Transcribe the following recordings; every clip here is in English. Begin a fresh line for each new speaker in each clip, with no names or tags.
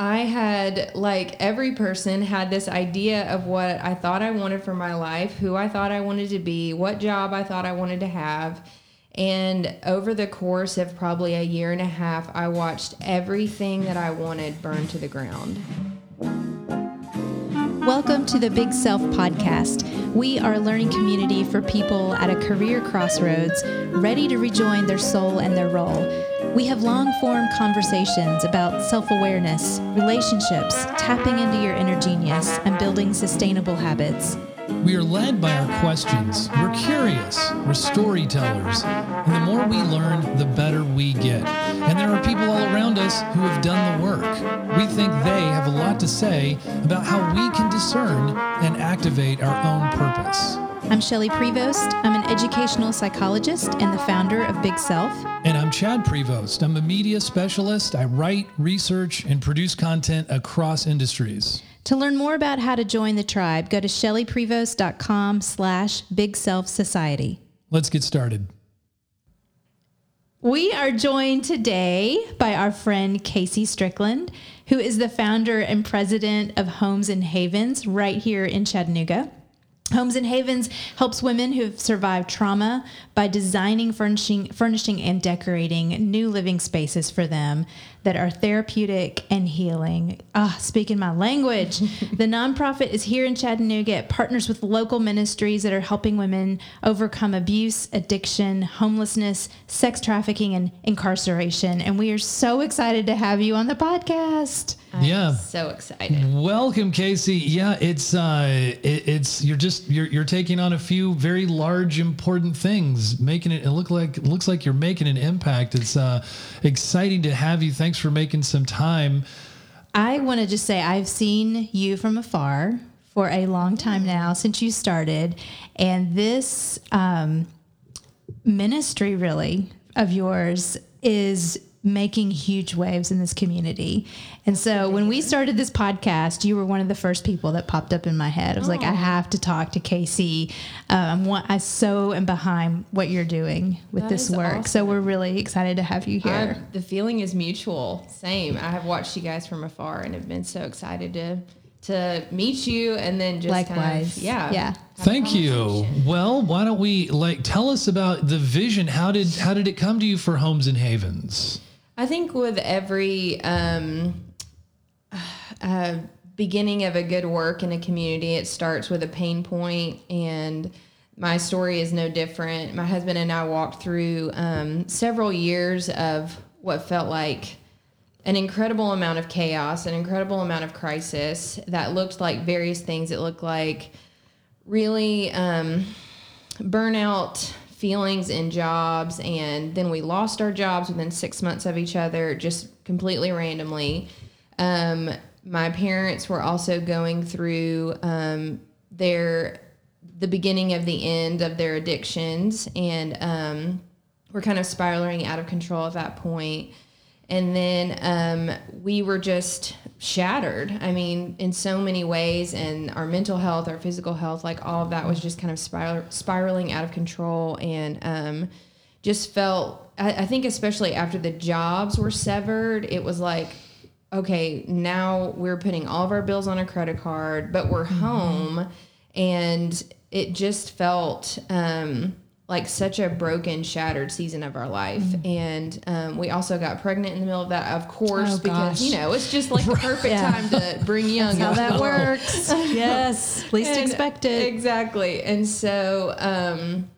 I had, like every person, had this idea of what I thought I wanted for my life, who I thought I wanted to be, what job I thought I wanted to have. And over the course of probably a year and a half, I watched everything that I wanted burn to the ground.
Welcome to the Big Self Podcast. We are a learning community for people at a career crossroads, ready to rejoin their soul and their role. We have long form conversations about self awareness, relationships, tapping into your inner genius, and building sustainable habits.
We are led by our questions. We're curious. We're storytellers. And the more we learn, the better we get. And there are people all around us who have done the work. We think they have a lot to say about how we can discern and activate our own purpose.
I'm Shelley Prevost. I'm an educational psychologist and the founder of Big Self.
And I'm Chad Prevost. I'm a media specialist. I write, research, and produce content across industries.
To learn more about how to join the tribe, go to shelleyprevost.com slash big self society.
Let's get started.
We are joined today by our friend Kaysie Strickland, who is the founder and president of Homes and Havens right here in Chattanooga. Homes and Havens helps women who have survived trauma by designing, furnishing, furnishing, and decorating new living spaces for them that are therapeutic and healing. Ah, speaking my language. the nonprofit is here in Chattanooga. It partners with local ministries that are helping women overcome abuse, addiction, homelessness, sex trafficking, and incarceration. And we are so excited to have you on the podcast.
I'm
Yeah.
so excited.
Welcome, Kaysie. Yeah, it's uh, it, it's you're just you're you're taking on a few very large, important things, making it, it look like it looks like you're making an impact. It's uh, exciting to have you. Thanks for making some time.
I want to just say I've seen you from afar for a long time now since you started, and this um, ministry really of yours is making huge waves in this community. And so when we started this podcast, you were one of the first people that popped up in my head. I was like, I have to talk to Kaysie. Um, what I so am behind what you're doing with
That
this
is
work. So we're really excited to have you here.
I- the feeling is mutual. Same. I have watched you guys from afar and have been so excited to to meet you and then just kind
Likewise.
of yeah.
Yeah.
Thank you. Well, why don't we like tell us about the vision? How did how did it come to you for Homes and Havens?
I think with every um, uh, beginning of a good work in a community, it starts with a pain point, and my story is no different. My husband and I walked through um, several years of what felt like an incredible amount of chaos, an incredible amount of crisis that looked like various things. It looked like really um, burnout feelings in jobs and then we lost our jobs within six months of each other just completely randomly. Um, my parents were also going through um, their the beginning of the end of their addictions and um, we're kind of spiraling out of control at that point and then um, we were just shattered. I mean in so many ways and our mental health our physical health like all of that was just kind of spiral, spiraling out of control. And um, just felt I, I think especially after the jobs were severed it was like okay now we're putting all of our bills on a credit card but we're home. And it just felt um, like such a broken shattered season of our life and um, we also got pregnant in the middle of that of course
Oh,
because you know it's just like the perfect
Yeah.
time to bring young
how that
world.
works. yes, least
And-
expected.
Exactly. And so um,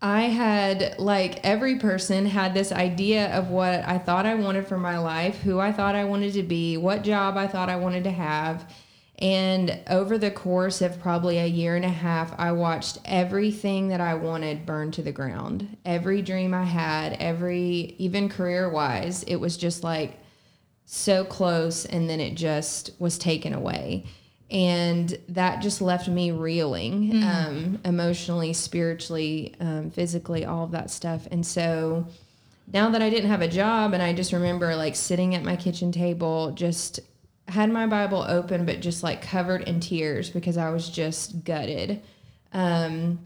I had, like every person, had this idea of what I thought I wanted for my life, who I thought I wanted to be, what job I thought I wanted to have. And over the course of probably a year and a half, I watched everything that I wanted burn to the ground. Every dream I had, every, even career wise, it was just like, so close and then it just was taken away. And that just left me reeling um, emotionally spiritually um, physically all of that stuff. And so now that i didn't have a job and i just remember like sitting at my kitchen table just had my bible open but just like covered in tears because i was just gutted um,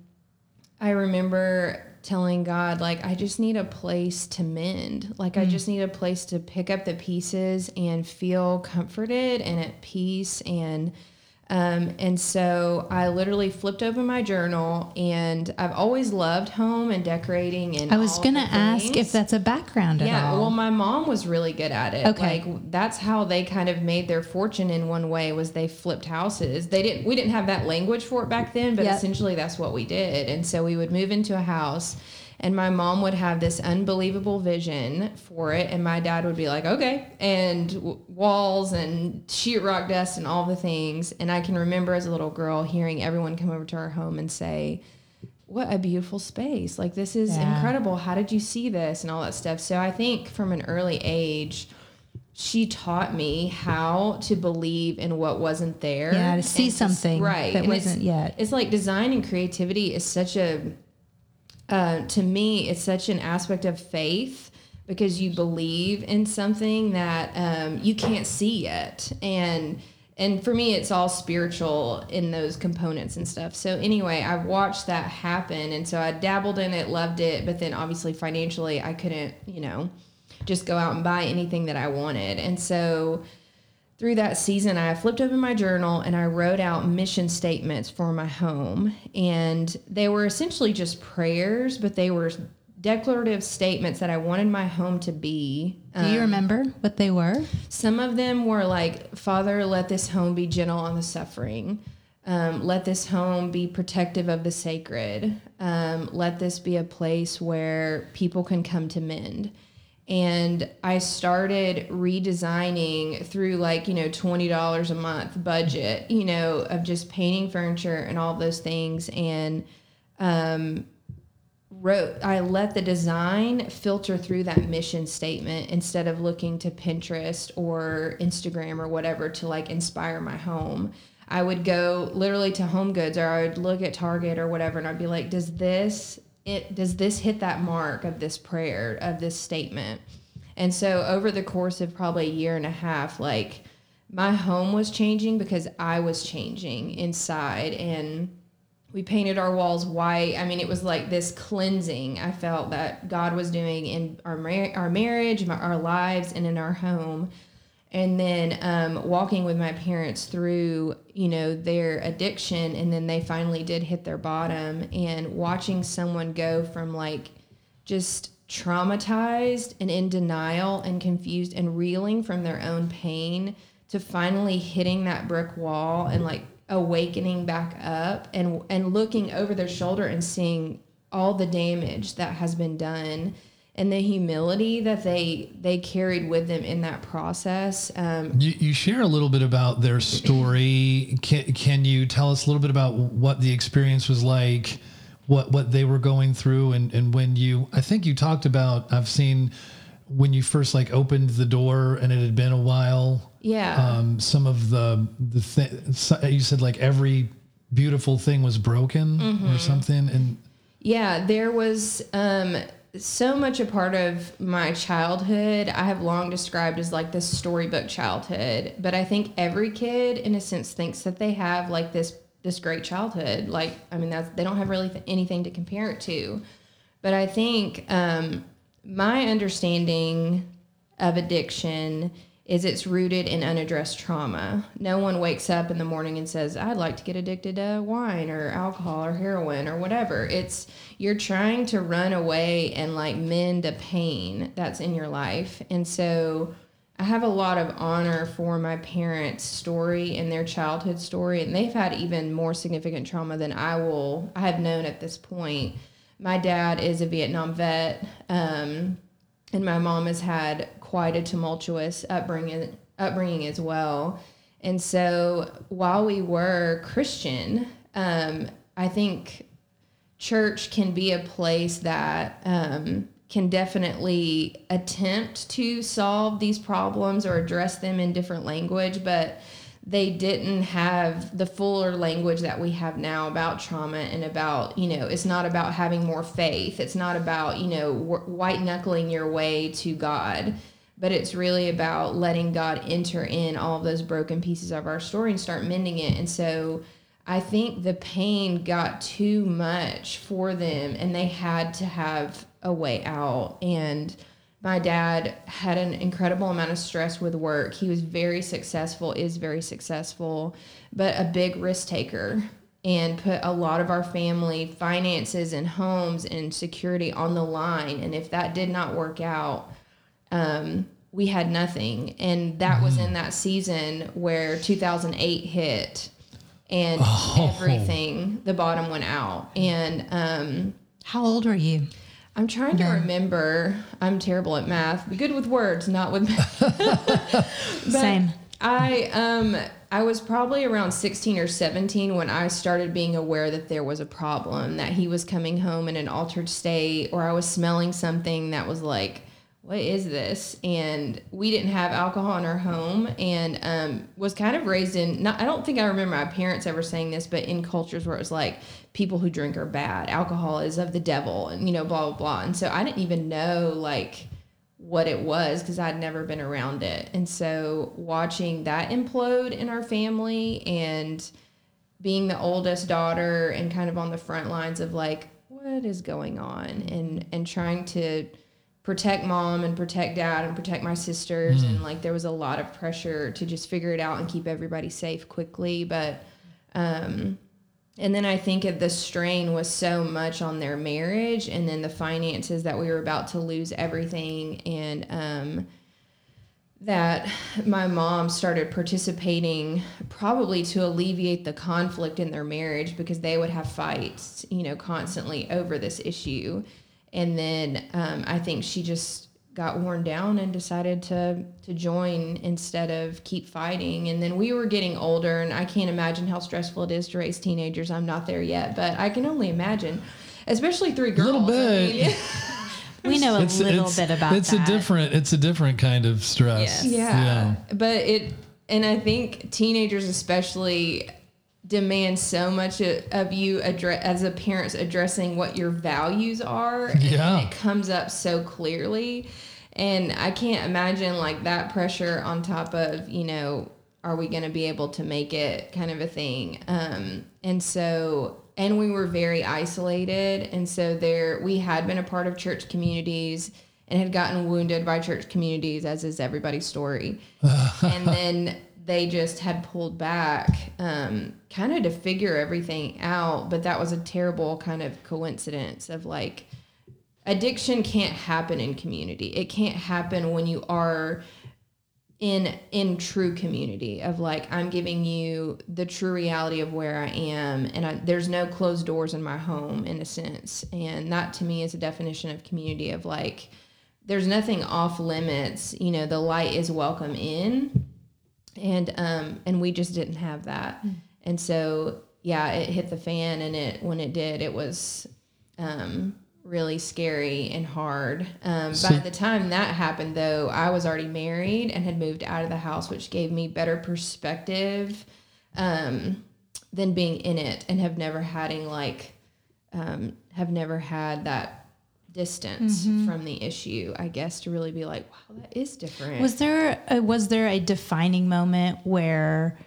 I remember telling God, like, I just need a place to mend. Like, I just need a place to pick up the pieces and feel comforted and at peace. And, um, and so I literally flipped over my journal, and I've always loved home and decorating. And
I was going to ask if that's a background at
Yeah, well, my mom was really good at it.
Okay.
like that's how they kind of made their fortune in one way was they flipped houses. They didn't. We didn't have that language for it back then, but
Yep.
essentially that's what we did. And so we would move into a house, and my mom would have this unbelievable vision for it, and my dad would be like, "Okay," and w- walls and sheetrock dust and all the things. And I can remember as a little girl hearing everyone come over to our home and say what a beautiful space. Like this is
Yeah.
incredible. How did you see this and all that stuff? So I think from an early age, she taught me how to believe in what wasn't there.
Yeah, to see something
right
that
And
wasn't yet.
It's like design and creativity is such a, uh, to me, it's such an aspect of faith because you believe in something that um, you can't see yet, and and for me, it's all spiritual in those components and stuff. So anyway, I've watched that happen, and so I dabbled in it, loved it, but then obviously financially, I couldn't, you know, just go out and buy anything that I wanted, and so through that season, I flipped open my journal and I wrote out mission statements for my home. And they were essentially just prayers, but they were declarative statements that I wanted my home to be.
Do you remember what they were?
Some of them were like, Father, let this home be gentle on the suffering. Um, let this home be protective of the sacred. Um, let this be a place where people can come to mend. And I started redesigning through like, you know, $20 a month budget, you know, of just painting furniture and all those things. And um, wrote I let the design filter through that mission statement instead of looking to Pinterest or Instagram or whatever to like inspire my home. I would go literally to Home Goods or I would look at Target or whatever and I'd be like, does this it does this hit that mark of this prayer of this statement? And so over the course of probably a year and a half, like my home was changing because I was changing inside and we painted our walls white. I mean, it was like this cleansing I felt that God was doing in our mar- our marriage, our lives, and in our home. And then um, walking with my parents through, you know, their addiction, and then they finally did hit their bottom. And watching someone go from like just traumatized and in denial and confused and reeling from their own pain to finally hitting that brick wall and like awakening back up and and looking over their shoulder and seeing all the damage that has been done and the humility that they they carried with them in that process um,
You, you share a little bit about their story. Can, can you tell us a little bit about what the experience was like, what what they were going through, and and when you? I think you talked about. I've seen when you first like opened the door and it had been a while.
yeah
Um, some of the the th- you said like every beautiful thing was broken or something, and
Yeah, there was um, so much a part of my childhood. I have long described as like this storybook childhood, but I think every kid, in a sense, thinks that they have like this this great childhood. Like, I mean, that's they don't have really th- anything to compare it to. But I think um, my understanding of addiction is it's rooted in unaddressed trauma. No one wakes up in the morning and says, I'd like to get addicted to wine or alcohol or heroin or whatever. It's you're trying to run away and like mend a pain that's in your life. And so I have a lot of honor for my parents' story and their childhood story. And they've had even more significant trauma than I will, I have known at this point. My dad is a Vietnam vet. Um, and my mom has had quite a tumultuous upbringing upbringing as well. And so while we were Christian, um, I think church can be a place that um, can definitely attempt to solve these problems or address them in different language, but they didn't have the fuller language that we have now about trauma and about you know it's not about having more faith it's not about you know white knuckling your way to god but it's really about letting god enter in all of those broken pieces of our story and start mending it and so I think the pain got too much for them and they had to have a way out. And my dad had an incredible amount of stress with work. He was very successful, is very successful, but a big risk taker and put a lot of our family finances and homes and security on the line. And if that did not work out, um, we had nothing. And that was in that season where 2008 hit and
Oh.
everything, the bottom went out. And um,
How old were you?
I'm trying to remember. I'm terrible at math. Good with words, not with math.
Same.
I um I was probably around 16 or 17 when I started being aware that there was a problem, that he was coming home in an altered state, or I was smelling something that was like, what is this? And we didn't have alcohol in our home and um, was kind of raised in, not, I don't think I remember my parents ever saying this, but in cultures where it was like, people who drink are bad, alcohol is of the devil, and, you know, blah, blah, blah. And so I didn't even know, like, what it was because I'd never been around it. And so watching that implode in our family and being the oldest daughter and kind of on the front lines of like what is going on and and trying to protect mom and protect dad and protect my sisters. And like there was a lot of pressure to just figure it out and keep everybody safe quickly. But um and then I think of the strain was so much on their marriage, and then the finances that we were about to lose everything, and um, that my mom started participating probably to alleviate the conflict in their marriage because they would have fights, you know, constantly over this issue. And then um, I think she just got worn down and decided to to join instead of keep fighting. And then we were getting older, and I can't imagine how stressful it is to raise teenagers. I'm not there yet, but I can only imagine, especially three girls.
Little
I
bit.
mean,
We know a little
it's,
bit about
it's
that.
a different it's a different kind of stress.
Yes.
Yeah. But it, and I think teenagers especially demand so much of you address as a parents addressing what your values are. and
Yeah.
it comes up so clearly. And I can't imagine like that pressure on top of, you know, are we going to be able to make it kind of a thing. Um, and so, and we were very isolated. And so there, we had been a part of church communities and had gotten wounded by church communities, as is everybody's story. and then they just had pulled back, um, kind of to figure everything out. But that was a terrible kind of coincidence of like, addiction can't happen in community. It can't happen when you are in in true community of like I'm giving you the true reality of where I am and I, there's no closed doors in my home in a sense and that to me is a definition of community of like there's nothing off limits you know the light is welcome in and um and we just didn't have that. And so yeah it hit the fan and it when it did it was um really scary and hard. Um by the time that happened though i was already married and had moved out of the house which gave me better perspective um than being in it and have never had having like um have never had that distance mm-hmm. from the issue i guess to really be like wow that is different
Was there a, was there a defining moment where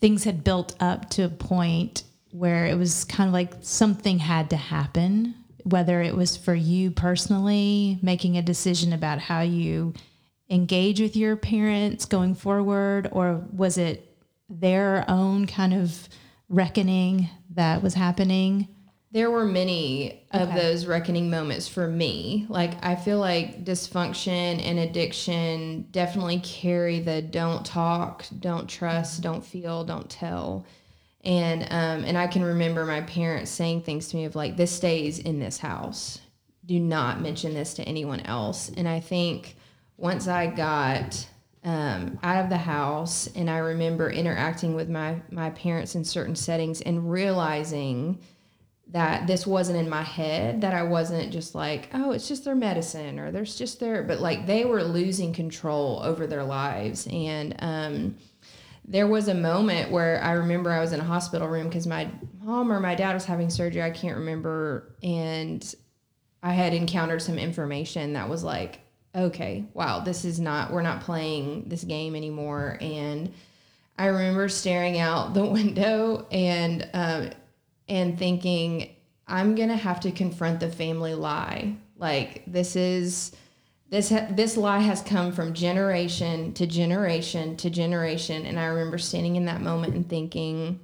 things had built up to a point where it was kind of like something had to happen, whether it was for you personally making a decision about how you engage with your parents going forward, or was it their own kind of reckoning that was happening?
There were many of those reckoning moments for me. Like I feel like dysfunction and addiction definitely carry the don't talk, don't trust, don't feel, don't tell. And um and I can remember my parents saying things to me of like this stays in this house. Do not mention this to anyone else. And I think once I got um, out of the house and I remember interacting with my my parents in certain settings and realizing that this wasn't in my head that i wasn't just like oh it's just their medicine or there's just their but like they were losing control over their lives. And um there was a moment where i remember i was in a hospital room because my mom or my dad was having surgery i can't remember and i had encountered some information that was like okay wow this is not we're not playing this game anymore. And I remember staring out the window and um, and thinking, I'm gonna have to confront the family lie. Like this is this ha- this lie has come from generation to generation to generation, and I remember standing in that moment and thinking,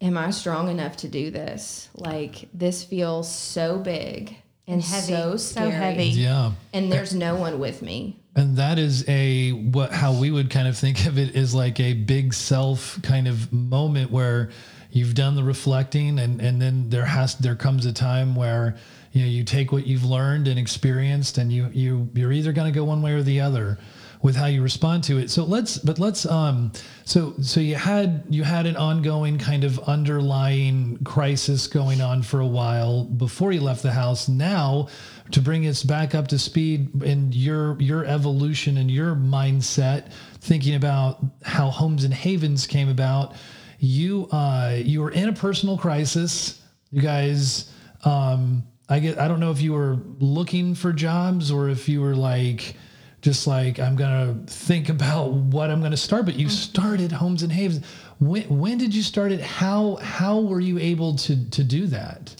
Am I strong enough to do this? Like this feels so big and
Heavy.
so
So heavy.
Yeah.
and there's no one with me.
And that is a what how we would kind of think of it is like a big self kind of moment where you've done the reflecting and and then there has there comes a time where you know you take what you've learned and experienced and you you you're either going to go one way or the other with how you respond to it. So let's but let's um so so you had you had an ongoing kind of underlying crisis going on for a while before you left the house. Now to bring us back up to speed in your your evolution and your mindset thinking about how homes and havens came about you uh you were in a personal crisis. You guys um i get i don't know if you were looking for jobs or if you were like just like i'm gonna think about what i'm gonna start but you started homes and havens when when did you start it? How how were you able to to do that?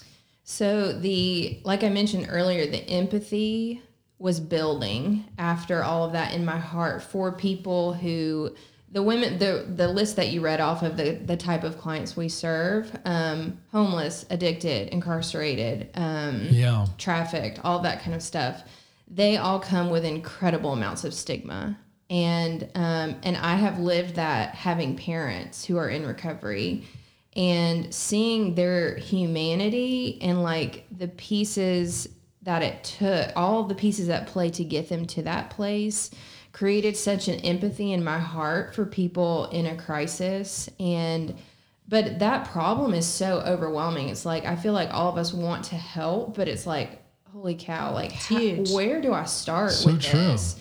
So the like I mentioned earlier, the empathy was building after all of that in my heart for people who the women the the list that you read off of the the type of clients we serve um, homeless addicted incarcerated um,
yeah
trafficked, all that kind of stuff, they all come with incredible amounts of stigma. And um, and I have lived that having parents who are in recovery and seeing their humanity and like the pieces that it took, all the pieces at play to get them to that place created such an empathy in my heart for people in a crisis. And but that problem is so overwhelming. It's like i feel like all of us want to help but it's like holy cow like how- where do i start
So
with
true.
this?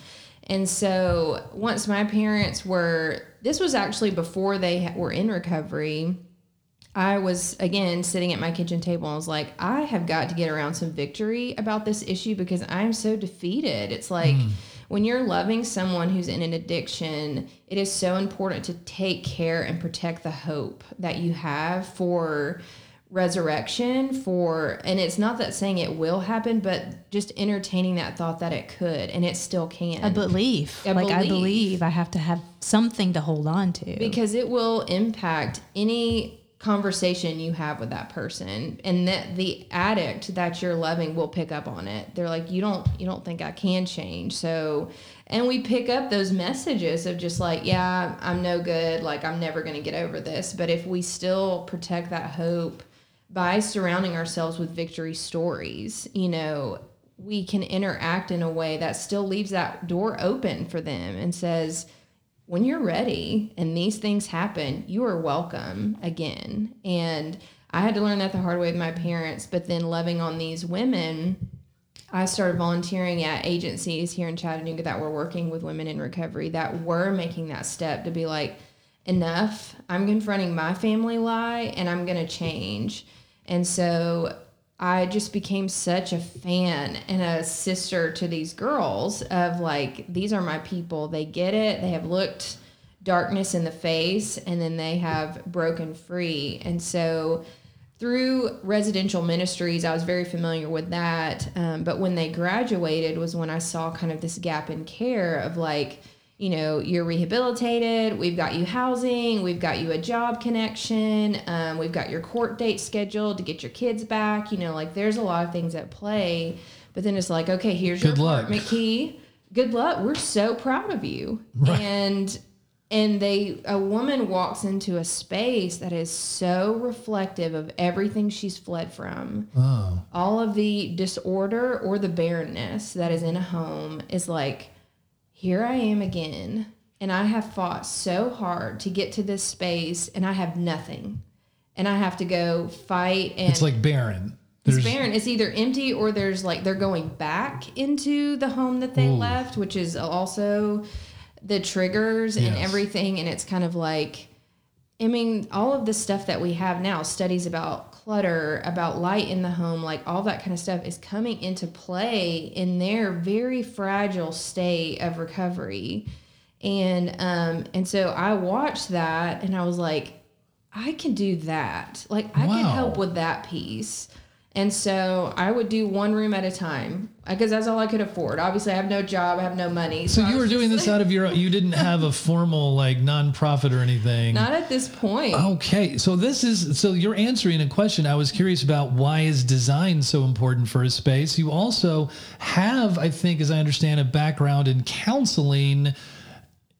And so once my parents were this was actually before they were in recovery I was again sitting at my kitchen table. And I was like, I have got to get around some victory about this issue because I'm so defeated. It's like hmm. When you're loving someone who's in an addiction, it is so important to take care and protect the hope that you have for resurrection for and it's not that saying it will happen but just entertaining that thought that it could and it still can
A belief.
A
like I believe I have to have something to hold on to.
because it will impact any conversation you have with that person and that the addict that you're loving will pick up on it. They're like you don't you don't think i can change. So and we pick up those messages of just like yeah i'm no good. Like i'm never going to get over this. But if we still protect that hope by surrounding ourselves with victory stories you know we can interact in a way that still leaves that door open for them and says when you're ready and these things happen, you are welcome again. And I had to learn that the hard way with my parents, but then loving on these women, I started volunteering at agencies here in Chattanooga that were working with women in recovery that were making that step to be like, enough. I'm confronting my family lie and I'm going to change. And so I just became such a fan and a sister to these girls of like, these are my people. They get it. They have looked darkness in the face and then they have broken free. And so through residential ministries, I was very familiar with that. Um, but when they graduated was when I saw kind of this gap in care of like, you know, you're rehabilitated. We've got you housing. We've got you a job connection. Um, we've got your court date scheduled to get your kids back. You know, like there's a lot of things at play. But then it's like, okay, here's
Good
your
luck.
apartment key. Good luck. We're so proud of you. And and they a woman walks into a space that is so reflective of everything she's fled from
oh
all of the disorder or the barrenness that is in a home is like, here I am again. And I have fought so hard to get to this space and I have nothing. And I have to go fight and
it's like barren
it's barren. It's either empty or there's like they're going back into the home that they left, which is also the triggers and everything. And it's kind of like, I mean, all of the stuff that we have now, studies about clutter, about light in the home, like all that kind of stuff is coming into play in their very fragile state of recovery. And um, and so I watched that and I was like, I can do that. Like I can help with that piece. And so I would do one room at a time because that's all I could afford. Obviously, I have no job, I have no money.
So
I
you were doing this out of your you didn't have a formal like nonprofit or anything.
not at this point.
Okay, so this is so you're answering a question I was curious about. Why is design so important for a space? You also have, I think, as I understand, a background in counseling.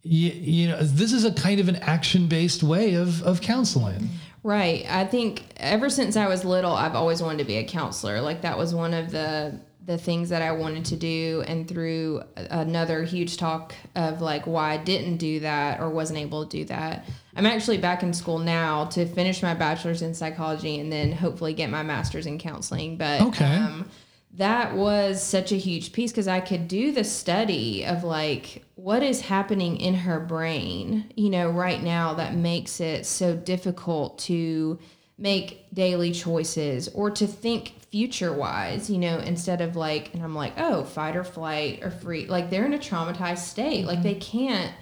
You, you know, this is a kind of an action-based way of of counseling.
Right. I think ever since I was little, I've always wanted to be a counselor. Like that was one of the the things that I wanted to do. And through another huge talk of like why I didn't do that or wasn't able to do that, I'm actually back in school now to finish my bachelor's in psychology and then hopefully get my master's in counseling. But
Okay.
um, that was such a huge piece because I could do the study of like what is happening in her brain, you know, right now that makes it so difficult to make daily choices or to think future wise, you know, instead of like, and I'm like, oh, fight or flight or free. Like they're in a traumatized state. Like they mm-hmm. can't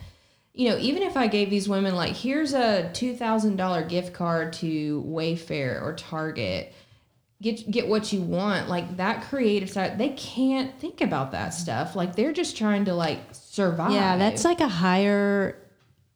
you know, even if I gave these women like, here's a two thousand dollar gift card to Wayfair or Target, get get what you want, like that creative side, they can't think about that stuff. Like they're just trying to like survive.
Yeah, that's like a higher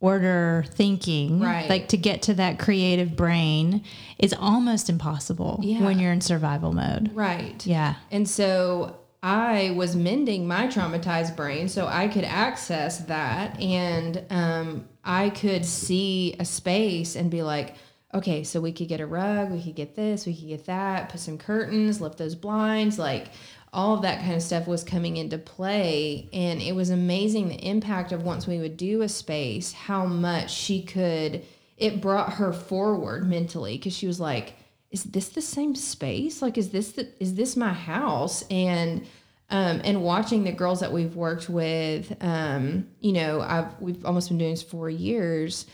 order thinking.
Right.
Like to get to that creative brain is almost impossible
Yeah.
when you're in survival mode.
right.
Yeah.
And so I was mending my traumatized brain so I could access that and um, I could see a space and be like, okay, so we could get a rug, we could get this, we could get that, put some curtains, lift those blinds, like all of that kind of stuff was coming into play. And it was amazing the impact of once we would do a space, how much she could, it brought her forward mentally because she was like, is this the same space? Like, is this the, is this my house? And um, and watching the girls that we've worked with, um, you know, I've we've almost been doing this for years.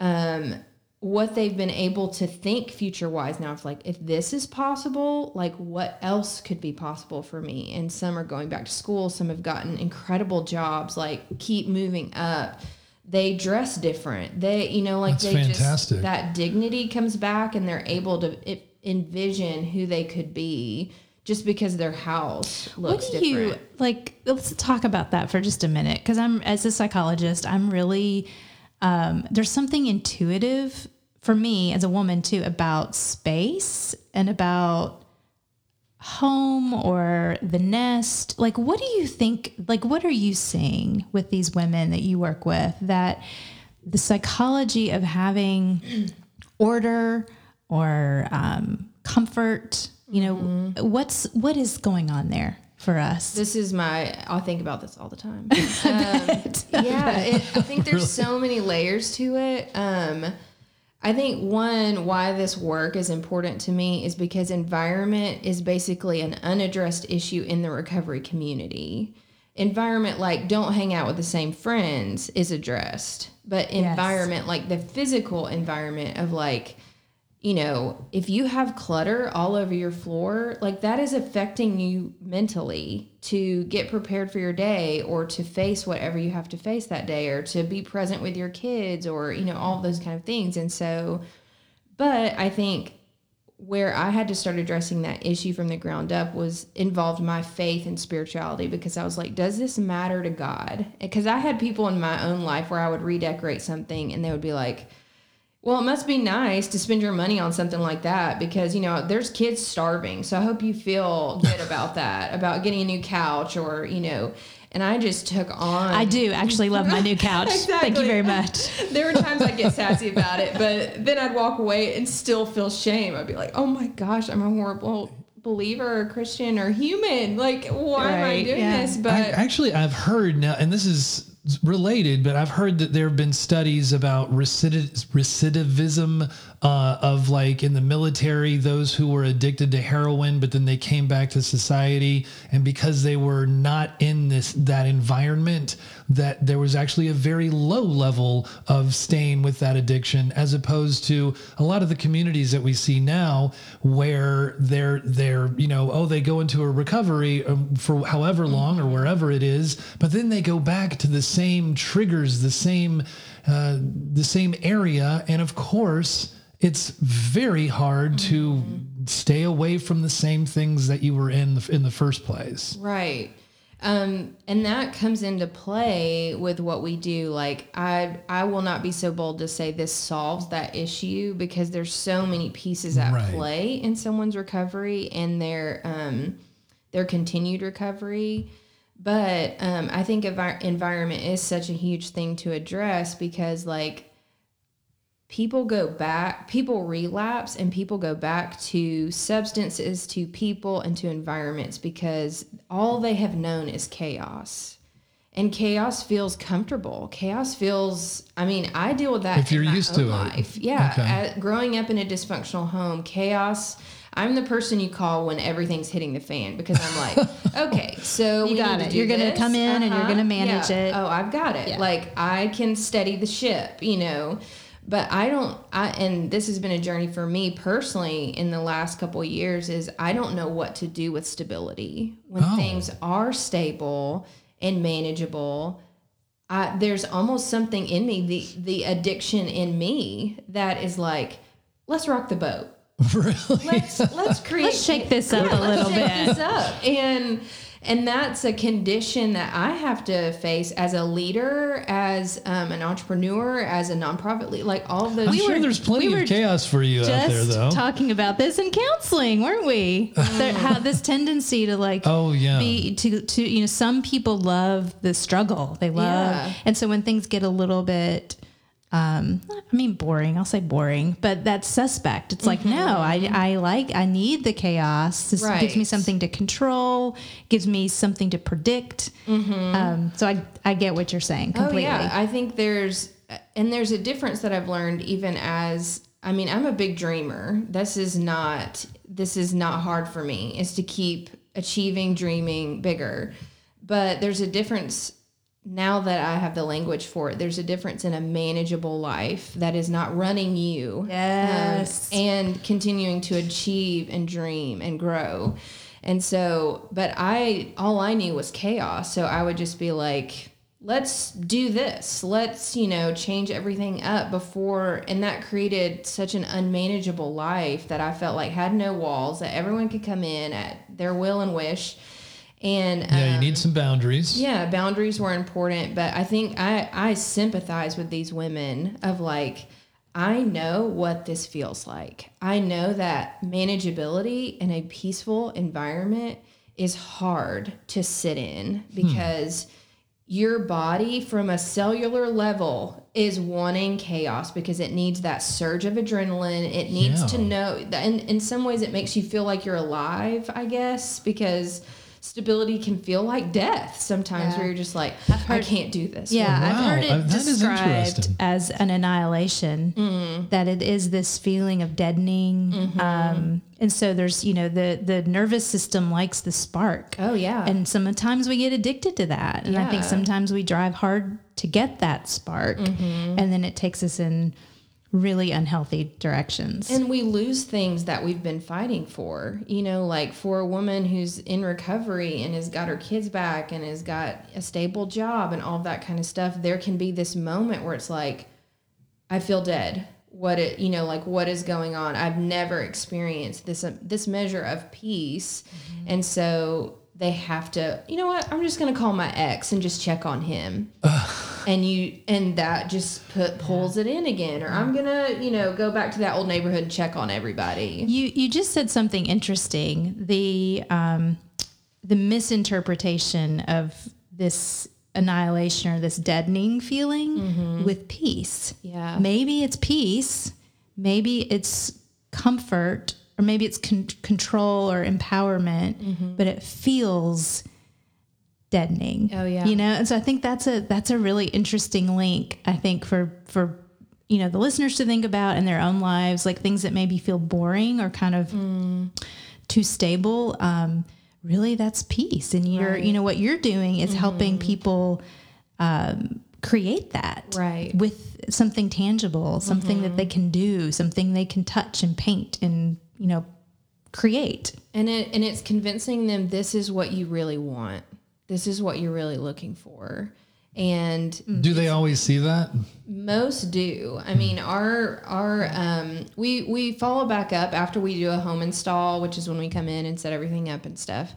Um, what they've been able to think future wise now, it's like if this is possible, like what else could be possible for me? And some are going back to school. Some have gotten incredible jobs, like keep moving up. They dress different. They, you know, like
That's
they
fantastic.
just that dignity comes back, and they're able to it, envision who they could be just because their house looks different.
what do
different.
you like let's talk about that for just a minute because i'm as a psychologist i'm really um, there's something intuitive for me as a woman too about space and about home or the nest. Like what do you think like what are you seeing with these women that you work with that the psychology of having order or um, comfort you know what's what is going on there for us
This is my. I'll think about this all the time. Um, yeah, it, I think there's so many layers to it. Um, I think one why this work is important to me is because environment is basically an unaddressed issue in the recovery community. Environment like don't hang out with the same friends is addressed, but environment like the physical environment of like you know, if you have clutter all over your floor, like that is affecting you mentally to get prepared for your day or to face whatever you have to face that day or to be present with your kids or, you know, all those kind of things. And so, but I think where I had to start addressing that issue from the ground up was involved my faith and spirituality because I was like, does this matter to God? Because I had people in my own life where I would redecorate something and they would be like, well, it must be nice to spend your money on something like that because, you know, there's kids starving. So I hope you feel good about that, about getting a new couch or, you know, and I just took on.
i do actually love my new couch thank you very much
There were times I'd get sassy about it, but then I'd walk away and still feel shame. I'd be like, oh my gosh, I'm a horrible believer or Christian or human. Like, why am I doing
yeah.
this?
I,
But
actually, I've heard now, and this is related, but I've heard that there have been studies about recidiv- recidivism uh, of like in the military, those who were addicted to heroin, but then they came back to society, and because they were not in this that environment, that there was actually a very low level of staying with that addiction as opposed to a lot of the communities that we see now where they're they're you know oh they go into a recovery um, for however long or wherever it is but then they go back to the same triggers the same uh, the same area. And of course it's very hard to stay away from the same things that you were in the, in the first place
Right. Um, and that comes into play with what we do. Like I, I will not be so bold to say this solves that issue because there's so many pieces at
Right.
play in someone's recovery and their, um, their continued recovery. But um, I think envi- environment is such a huge thing to address because like people go back, people relapse, and people go back to substances, to people, and to environments because all they have known is chaos. And chaos feels comfortable. Chaos feels, I mean, I deal with that
If you're
in my
used
own
to it.
life. Yeah.
Okay.
At- growing up in a dysfunctional home, chaos. I'm the person you call when everything's hitting the fan because I'm like, okay, so
You
we
got
need
it.
to do
You're gonna come in and you're
Uh-huh.
gonna manage
Yeah.
it.
Oh, I've got it.
Yeah.
Like I can steady the ship, you know. But I don't I and this has been a journey for me personally in the last couple of years is I don't know what to do with stability. When
Oh.
things are stable and manageable, I, there's almost something in me, the the addiction in me that is like, let's rock the boat.
really
Let's let's create
Let's shake this up a
let's
little
shake
bit.
this up. And and that's a condition that I have to face as a leader, as um, an entrepreneur, as a nonprofit leader, like all of those.
i'm
We
sure
were-
there's plenty
we
of chaos for you out there though
talking about this in counseling, weren't we? there, how this tendency to like
Oh, yeah.
be to to you know some people love the struggle. They love
Yeah.
and so when things get a little bit um I mean boring, I'll say boring, but that's suspect. It's like no, I I like I need the chaos. This gives me something to control, gives me something to predict. Um so I I get what you're saying completely.
Oh yeah, I think there's and there's a difference that I've learned even as I mean, I'm a big dreamer. This is not this is not hard for me. Is to keep achieving, dreaming bigger. But there's a difference now that I have the language for it. There's a difference in a manageable life that is not running you. um, and continuing to achieve and dream and grow. And so, but I, all I knew was chaos. So I would just be like, let's do this. Let's, you know, change everything up before. And that created such an unmanageable life that I felt like had no walls, that everyone could come in at their will and wish. And
yeah you
um,
need some boundaries
yeah, boundaries were important, but I think I I sympathize with these women of like I know what this feels like. I know that manageability in a peaceful environment is hard to sit in because your body from a cellular level is wanting chaos because it needs that surge of adrenaline. It needs to know that in, in some ways it makes you feel like you're alive, I guess, because stability can feel like death sometimes
Yeah.
where you're just like, I can't do this.
Yeah,
Wow,
I've heard it
that is
described as an annihilation.
Mm.
That it is this feeling of deadening,
Mm-hmm.
um, and so there's you know the the nervous system likes the spark.
Oh yeah.
And sometimes we get addicted to that. And I think sometimes we drive hard to get that spark.
Mm-hmm.
And then it takes us in really unhealthy directions.
And we lose things that we've been fighting for. You know, like for a woman who's in recovery and has got her kids back and has got a stable job and all that kind of stuff, there can be this moment where it's like, I feel dead. What it, you know, like what is going on? I've never experienced this um, this measure of peace, and so they have to. You know what? I'm just gonna call my ex and just check on him and you and that just put pulls it in again or i'm gonna you know go back to that old neighborhood and check on everybody
You you just said something interesting. The um, the misinterpretation of this annihilation or this deadening feeling with peace.
Yeah.
Maybe it's peace. Maybe it's comfort, or maybe it's con- control or empowerment. But it feels deadening.
Oh, yeah.
You know, and so I think that's a that's a really interesting link. I think for for you know the listeners to think about in their own lives, like things that maybe feel boring or kind of too stable. Um, really, that's peace, and you're you know what you're doing is helping people um, create that
Right.
with something tangible, something that they can do, something they can touch and paint and you know create.
And it and it's convincing them this is what you really want. This is what you're really looking for. And
Do they always see that?
most do. I mean, our our um we we follow back up after we do a home install, which is when we come in and set everything up and stuff.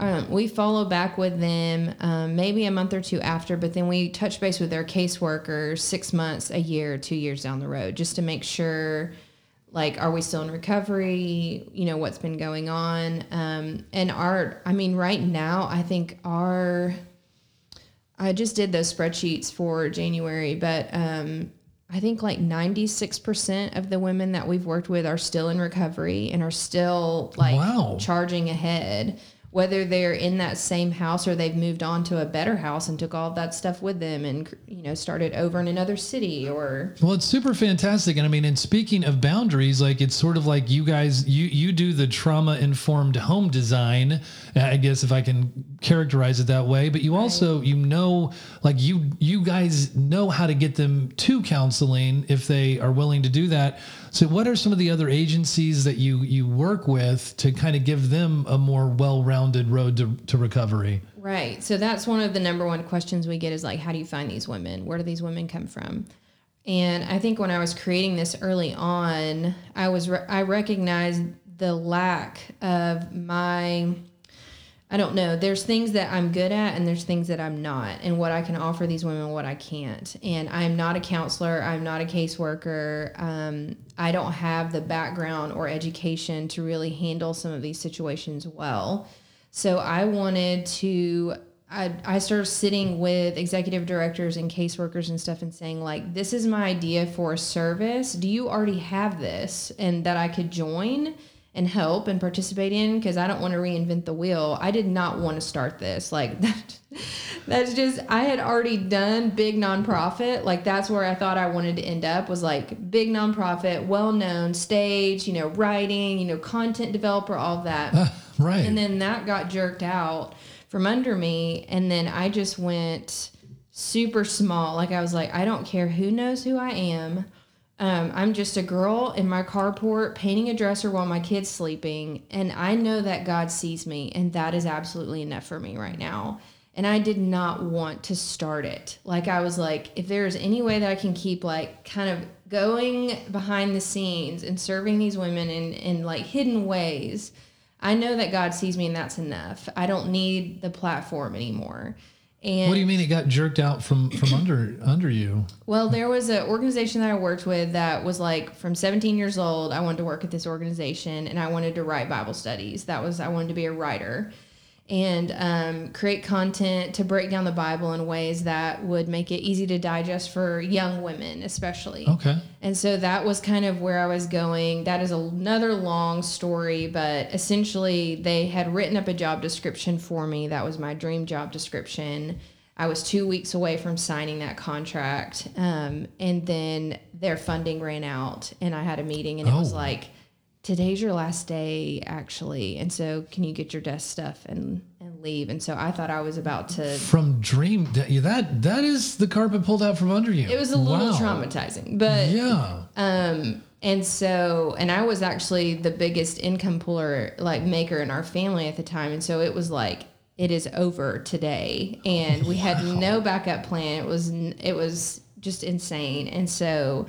Um, we follow back with them um, maybe a month or two after, but then we touch base with their caseworkers six months, a year, two years down the road, just to make sure like are we still in recovery? You know what's been going on? Um and our i mean right now i think our i just did those spreadsheets for january but um i think like 96% of the women that we've worked with are still in recovery and are still like
Wow.
charging ahead whether they're in that same house or they've moved on to a better house and took all of that stuff with them and you know started over in another city or
Well, it's super fantastic, and I mean, and speaking of boundaries, like it's sort of like you guys, you you do the trauma informed home design, I guess if I can characterize it that way. But you also, you know, like you you guys know how to get them to counseling if they are willing to do that. So, what are some of the other agencies that you you work with to kind of give them a more well rounded road to, to recovery?
Right. So that's one of the number one questions we get is like, how do you find these women? Where do these women come from? And I think when I was creating this early on, I was re- I recognized the lack of my I don't know. There's things that I'm good at and there's things that I'm not, and what I can offer these women, what I can't. And I'm not a counselor. I'm not a caseworker. Um, I don't have the background or education to really handle some of these situations well. So I wanted to. I, I started sitting with executive directors and caseworkers and stuff and saying like this is my idea for a service do you already have this and that i could join and help and participate in because I don't want to reinvent the wheel. I did not want to start this. Like that, that's just I had already done big nonprofit. Like that's where I thought I wanted to end up was like big nonprofit, well known stage, you know, writing, you know, content developer, all that.
Ah, right.
And then that got jerked out from under me. And then I just went super small. Like I was like, I don't care who knows who I am. Um, I'm just a girl in my carport painting a dresser while my kid's sleeping. And I know that God sees me. And that is absolutely enough for me right now. And I did not want to start it. Like I was like, if there's any way that I can keep like kind of going behind the scenes and serving these women in, in like hidden ways, I know that God sees me and that's enough. I don't need the platform anymore. And
what do you mean it got jerked out from from under under you?
well, there was an organization that I worked with that was like from 17 years old. I wanted to work at this organization and I wanted to write Bible studies. That was, I wanted to be a writer and um, create content to break down the Bible in ways that would make it easy to digest for young women, especially.
Okay.
And so that was kind of where I was going. That is another long story, but essentially they had written up a job description for me. That was my dream job description. I was two weeks away from signing that contract. Um, and then their funding ran out, and I had a meeting, and it was
Oh.
like, today's your last day, actually. And so, can you get your desk stuff and, and leave? And so I thought I was about to.
From dream that that is the carpet pulled out from under you.
It was a little
Wow.
traumatizing, but
Yeah.
Um, and so, and I was actually the biggest income puller, like maker in our family at the time. And so it was like, it is over today. And we had no backup plan. It was, it was just insane. And so,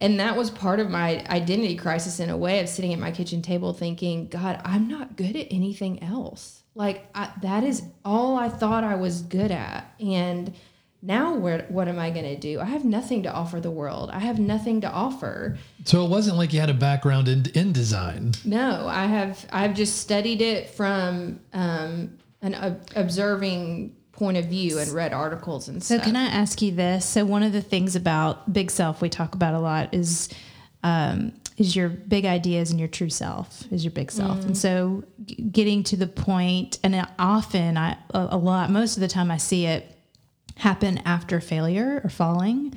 and that was part of my identity crisis in a way of sitting at my kitchen table thinking, God, I'm not good at anything else. Like I, that is all I thought I was good at. And now where, what am I going to do? I have nothing to offer the world. I have nothing to offer.
So it wasn't like you had a background in in design.
No, I have, I've just studied it from um, an ob- observing point of view and read articles and
So
stuff.
So can I ask you this? So one of the things about big self we talk about a lot is um, is your big ideas and your true self is your big self. And so getting to the point, and often I a, a lot most of the time I see it happen after failure or falling,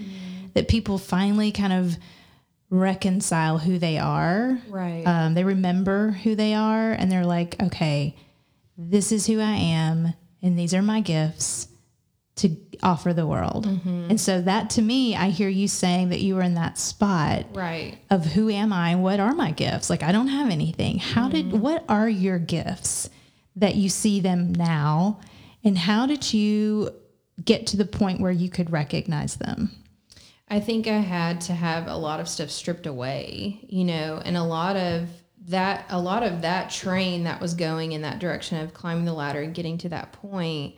that people finally kind of reconcile who they are.
Right.
Um, they remember who they are, and they're like, okay, this is who I am, and these are my gifts to offer the world. Mm-hmm. And so that to me, I hear you saying that you were in that spot
Right.
of who am I? What are my gifts? Like I don't have anything. How did mm-hmm. what are your gifts that you see them now? And how did you get to the point where you could recognize them?
I think I had to have a lot of stuff stripped away, you know, and a lot of that a lot of that train that was going in that direction of climbing the ladder and getting to that point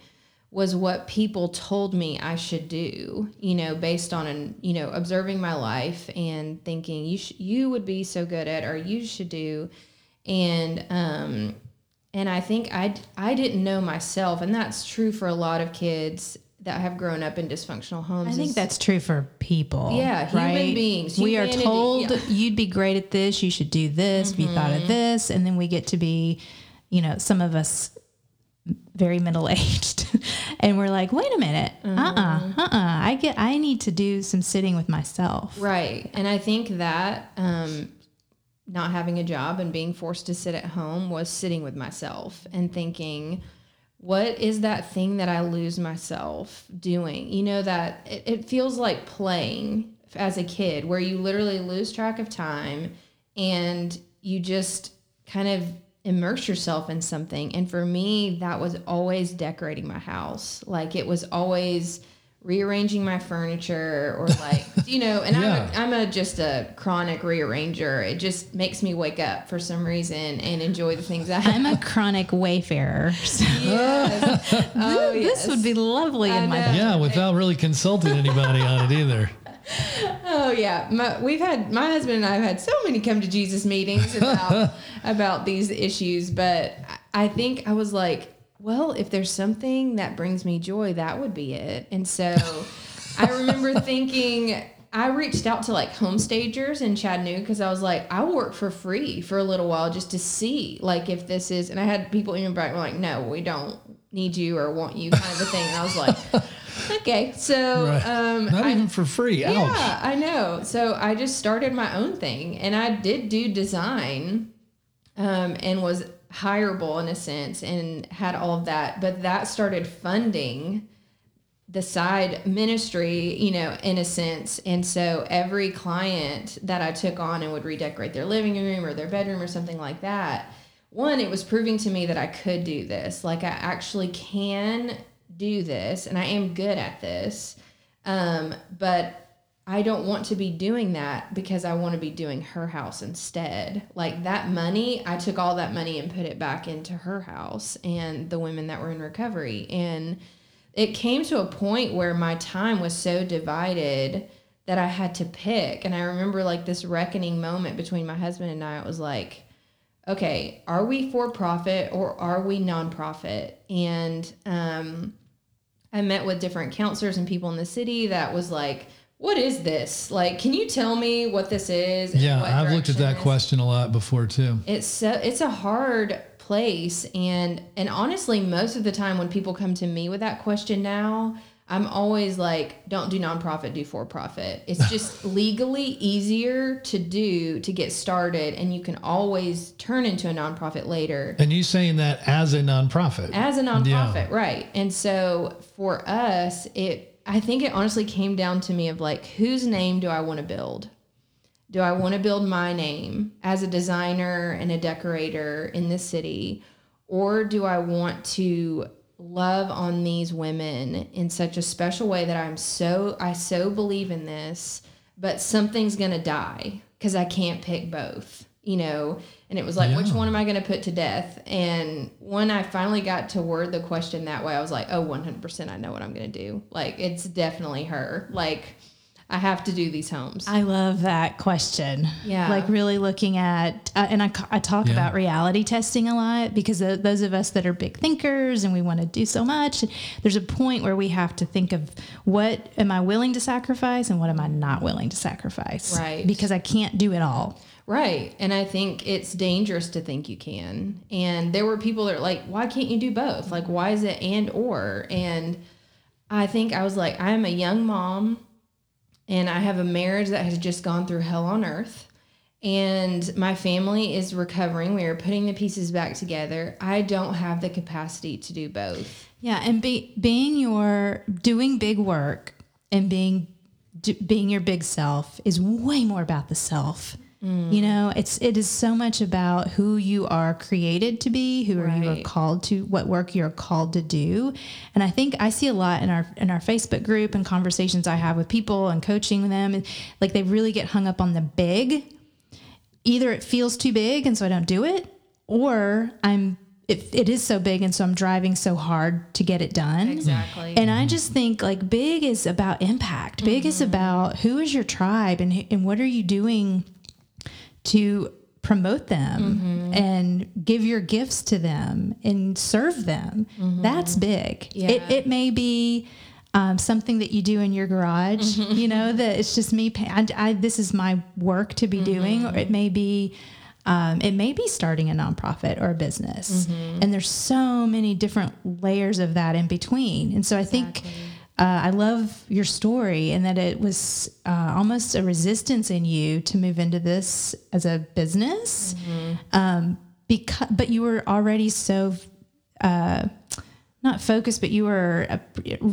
was what people told me I should do, you know, based on an, you know, observing my life and thinking you sh- you would be so good at or you should do. And um and I think I I didn't know myself and that's true for a lot of kids that have grown up in dysfunctional homes.
I think
is-
that's true for people.
Yeah, human
right?
beings,
We are told
yeah. Mm-hmm.
you'd be great at this, you should do this, be thought of this, and then we get to be, you know, some of us very middle aged, and we're like, wait a minute, uh
Mm-hmm.
uh-uh, uh, I get, I need to do some sitting with myself.
Right. And I think that um, not having a job and being forced to sit at home was sitting with myself and thinking, what is that thing that I lose myself doing? You know, that it, it feels like playing as a kid where you literally lose track of time and you just kind of immerse yourself in something. And for me, that was always decorating my house. Like it was always rearranging my furniture or like you know and
Yeah.
I'm, a, I'm a just a chronic rearranger it just makes me wake up for some reason and enjoy the things i have
I'm a chronic wayfarer. So
Yes. oh,
this
yes.
would be lovely
I
in my
know.
Yeah, without really consulting anybody on it either.
Oh yeah, my, we've had my husband and I have had so many come to Jesus meetings about about these issues, but I I think I was like, well, if there's something that brings me joy, that would be it. And so I remember thinking. I reached out to like homestagers in Chattanooga because I was like, I will work for free for a little while just to see like if this is. And I had people even back were like, no, we don't need you or want you kind of a thing. And I was like, okay, so
Right.
um,
Not
I,
even for free. Ouch.
yeah, I know. So I just started my own thing, and I did do design, um, and was hireable in a sense, and had all of that. But that started funding the side ministry, you know, in a sense. And so every client that I took on and would redecorate their living room or their bedroom or something like that, one, it was proving to me that I could do this. Like I actually can do this and I am good at this. Um, but I don't want to be doing that because I want to be doing her house instead. Like that money, I took all that money and put it back into her house and the women that were in recovery. And it came to a point where my time was so divided that I had to pick. And I remember like this reckoning moment between my husband and I. It was like, okay, are we for profit or are we nonprofit? And um, I met with different counselors and people in the city that was like, what is this? Like, can you tell me what this is?
Yeah, I've looked at that question a lot before too.
it's so it's a hard place and and honestly most of the time when people come to me with that question now i'm always like don't do nonprofit do for profit it's just legally easier to do to get started and you can always turn into a nonprofit later
And you saying that as a nonprofit.
as a nonprofit right and so for us it i think it honestly came down to me of like whose name do i want to build? Do i want to build my name as a designer and a decorator in this city? Or do i want to love on these women in such a special way that i'm so i so believe in this but something's gonna die because i can't pick both you know and it was like which one am i going to put to death and when i finally got to word the question that way i was like oh 100% i know what i'm going to do like it's definitely her like i have to do these homes
I love that question.
Yeah.
Like really looking at, uh, and I, I talk
Yeah.
about reality testing a lot because th- those of us that are big thinkers and we want to do so much, there's a point where we have to think of what am I willing to sacrifice and what am I not willing to sacrifice?
Right.
Because I can't do it all.
Right. And I think it's dangerous to think you can. And there were people that are like, why can't you do both? Like, why is it and or? And I think I was like, I'm a young mom and I have a marriage that has just gone through hell on earth. and my family is recovering. We are putting the pieces back together. I don't have the capacity to do both.
Yeah, and be, being your doing big work and being being your big self is way more about the self. Mm. You know, it's it is so much about who you are created to be, who are you are called to, what work you're called to do. And I think I see a lot in our in our Facebook group and conversations I have with people and coaching them, and like they really get hung up on the big. Either it feels too big and so I don't do it, or I'm it, it is so big and so I'm driving so hard to get it done.
Exactly.
And I just think like big is about impact. Big is mm-hmm. about who is your tribe and and what are you doing to promote them mm-hmm. and give your gifts to them and serve them. Mm-hmm. That's big. It
Yeah.
it may be um, something that you do in your garage, mm-hmm. you know, that it's just me. I, I, this is my work to be doing, or it may be um, it may be starting a nonprofit or a business. And there's so many different layers of that in between. And so I think uh, I love your story and that it was uh, almost a resistance in you to move into this as a business. Um, because, but you were already so uh, not focused, but you were uh,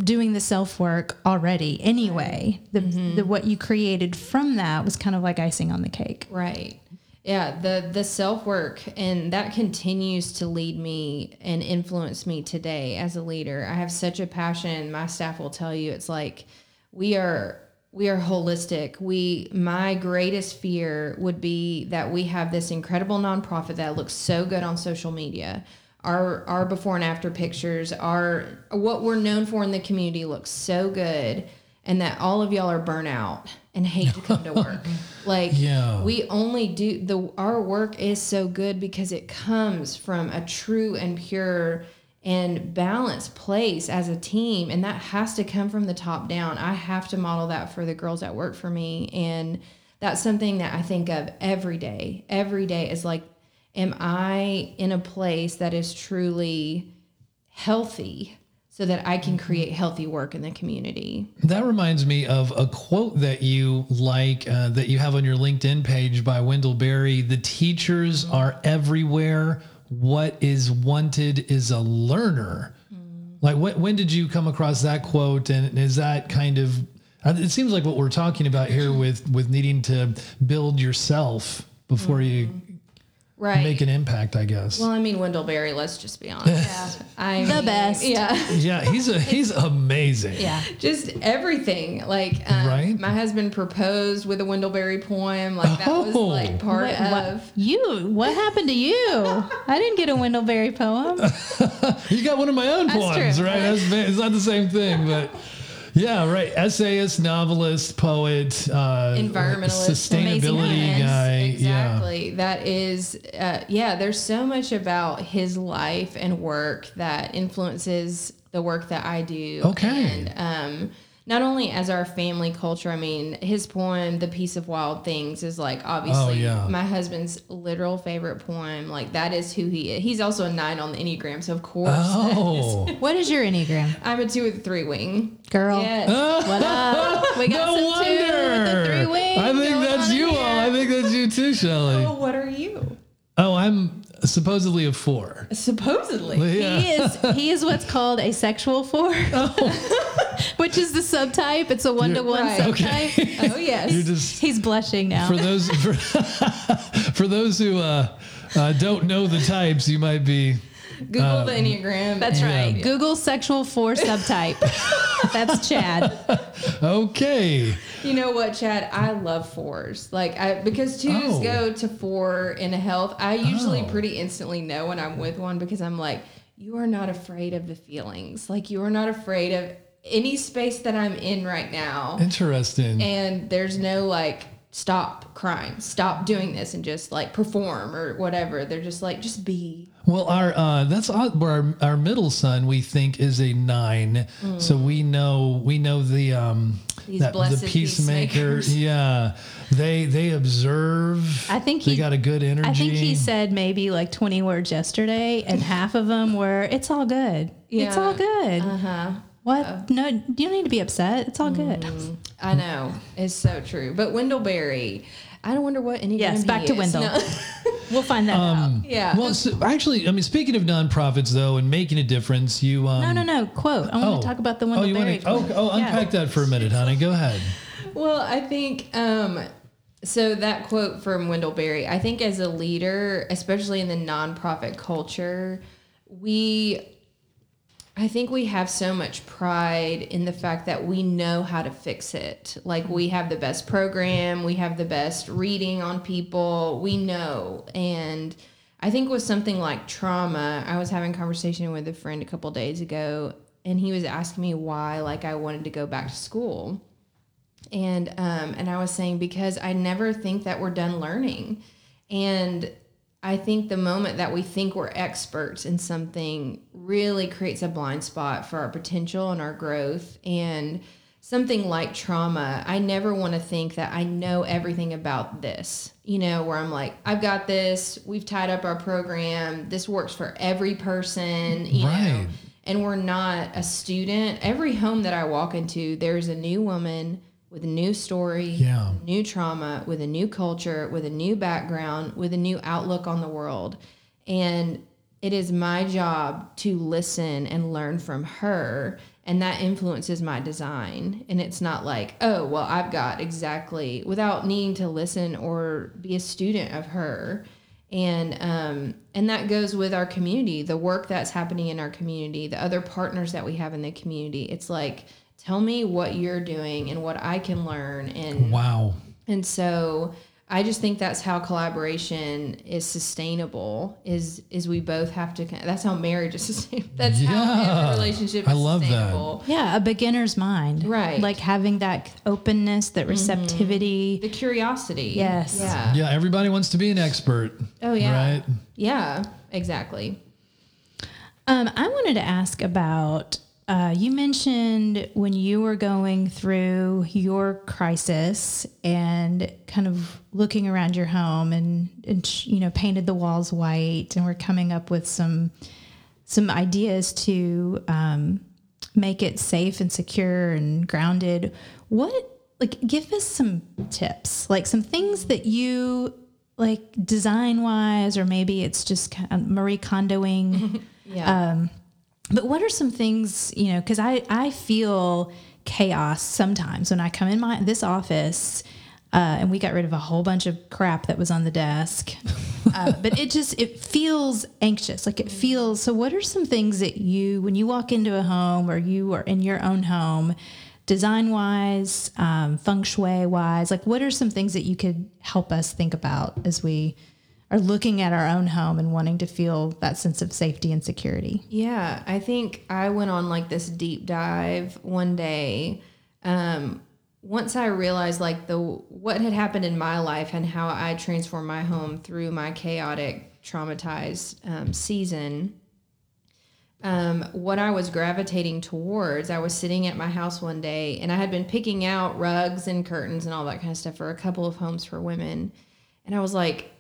doing the self work already anyway. The, the what you created from that was kind of like icing on the cake.
Right. Yeah, the the self work and that continues to lead me and influence me today as a leader. I have such a passion. My staff will tell you it's like we are we are holistic. We my greatest fear would be that we have this incredible nonprofit that looks so good on social media. Our our before and after pictures, our what we're known for in the community looks so good and that all of y'all are burnout and hate to come to work. Like
Yeah.
we only do the our work is so good because it comes from a true and pure and balanced place as a team and that has to come from the top down. I have to model that for the girls that work for me and that's something that I think of every day. Every day is like am I in a place that is truly healthy so that I can create healthy work in the community.
That reminds me of a quote that you like uh, that you have on your LinkedIn page by Wendell Berry. The teachers are everywhere. What is wanted is a learner. Like, what, when did you come across that quote? And is that kind of? uh, It seems like what we're talking about here with with needing to build yourself before you
Right.
make an impact. I guess.
Well, I mean, Wendell Berry. Let's just be honest. I
The
mean,
best.
Yeah,
yeah, he's a he's amazing.
Yeah.
just everything. Like, um,
Right.
My husband proposed with a Wendell Berry poem. Like that was
Oh.
like part
What,
of.
what, you? What happened to you? I didn't get a Wendell Berry poem.
You got one of my own
That's
poems,
true.
right? That's, it's not the same thing, but yeah, right. Essayist, novelist, poet, uh,
Environmentalist,
sustainability
amazing
guy.
Exactly. That is, uh, yeah. There's so much about his life and work that influences the work that I do.
Okay.
And um, not only as our family culture. I mean, his poem, "The Peace of Wild Things," is like oh, obviously
Oh, yeah.
my husband's literal favorite poem. Like that is who he is. He's also a nine on the enneagram, so of course, that is-
Oh,
What is your Enneagram?
I'm a two with three wing.
Girl.
Yes.
What up? We got
no
some two with
wonder.
three wings.
I think that's
on in
you all. I think that's you too, Shelly.
Oh, what are you?
Oh, I'm supposedly a four.
Supposedly.
Yeah.
He is he is what's called a sexual four, which is the subtype. It's a one to one subtype.
Oh yes.
Just
He's blushing now.
for those for, for those who uh, uh, don't know the types, you might be.
Google the um, Enneagram.
That's
and-
right.
Yeah.
Google sexual four subtype. That's Chad.
Okay.
You know what, Chad? I love fours. Like I because twos
Oh.
go to four in a health. I usually
Oh.
pretty instantly know when I'm with one because I'm like, you are not afraid of the feelings. Like you are not afraid of any space that I'm in right now.
Interesting.
And there's no like stop crying, stop doing this and just like perform or whatever. They're just like, just be.
Well, our uh, that's odd, where our, our middle son we think is a nine, so we know we know the um
Mm. These
that, the peacemaker.
peacemakers.
Yeah, they they observe.
I think
they
he-
got a good energy.
I think he said maybe like 20 words yesterday, and half of them were, it's all good. It's all good.
Uh huh.
What? No, you don't need to be upset. It's all good.
I know it's so true. But Wendell Berry, I don't wonder what any. Of these.
Yes,
name
back
he
to
is.
Wendell.
No.
We'll find that out.
yeah.
Well, so actually, I mean, speaking of nonprofits though, and making a difference, you um,
No, no, no. Quote. I want to talk about the
oh, you
Berry.
want to? Oh, oh,
Yeah.
unpack that for a minute, honey. Go ahead.
Well, I think um, so. That quote from Wendell Berry, I think as a leader, especially in the nonprofit culture, we, I think we have so much pride in the fact that we know how to fix it. Like we have the best program, we have the best reading on people, we know. And I think with something like trauma, I was having a conversation with a friend a couple days ago, and he was asking me why, like, I wanted to go back to school and um, and I was saying because I never think that we're done learning, and I think the moment that we think we're experts in something really creates a blind spot for our potential and our growth. And something like trauma, I never want to think that I know everything about this. You know, where I'm like, I've got this. We've tied up our program. This works for every person. You know and we're not a student. Every home that I walk into, there's a new woman with a new story,
Yeah.
new trauma, with a new culture, with a new background, with a new outlook on the world. And it is my job to listen and learn from her. And that influences my design. And it's not like, oh, well, I've got exactly, without needing to listen or be a student of her and um, and that goes with our community the work that's happening in our community the other partners that we have in the community it's like tell me what you're doing and what i can learn and
Wow.
and so i just think that's how collaboration is sustainable is is we both have to that's how marriage is sustainable that's how
Yeah.
every relationship is
I love that.
Yeah, a beginner's mind.
Right.
Like having that openness, that receptivity.
the curiosity
Yes.
yeah
Yeah, everybody wants to be an expert.
oh yeah
Right.
yeah exactly
Um, I wanted to ask about. Uh, you mentioned when you were going through your crisis and kind of looking around your home and, and you know painted the walls white and we're coming up with some some ideas to um, make it safe and secure and grounded. What like give us some tips, like some things that you like design wise, or maybe it's just kind of Marie Kondoing.
yeah
but what are some things you know? Because I I feel chaos sometimes when I come in my this office. Uh, and we got rid of a whole bunch of crap that was on the desk, uh, but it just it feels anxious. Like it feels. So, what are some things that you, when you walk into a home or you are in your own home, design wise, um, feng shui wise, like what are some things that you could help us think about as we are looking at our own home and wanting to feel that sense of safety and security?
Yeah, I think I went on like this deep dive one day. Um, once I realized like the what had happened in my life and how I transformed my home through my chaotic, traumatized um, season, um, what I was gravitating towards, I was sitting at my house one day and I had been picking out rugs and curtains and all that kind of stuff for a couple of homes for women. And I was like,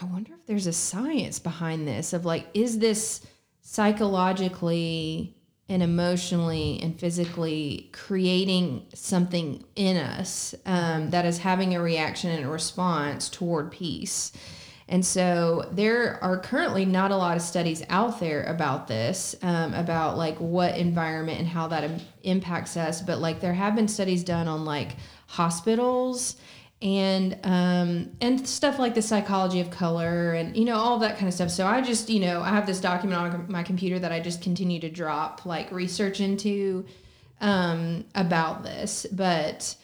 I wonder if there's a science behind this of like, is this psychologically and emotionally and physically creating something in us um, that is having a reaction and a response toward peace? And so there are currently not a lot of studies out there about this, um, about like what environment and how that im- impacts us. But like there have been studies done on like hospitals and um, and stuff like the psychology of color and you know all that kind of stuff. So I just you know I have this document on my computer that I just continue to drop like research into um, about this, but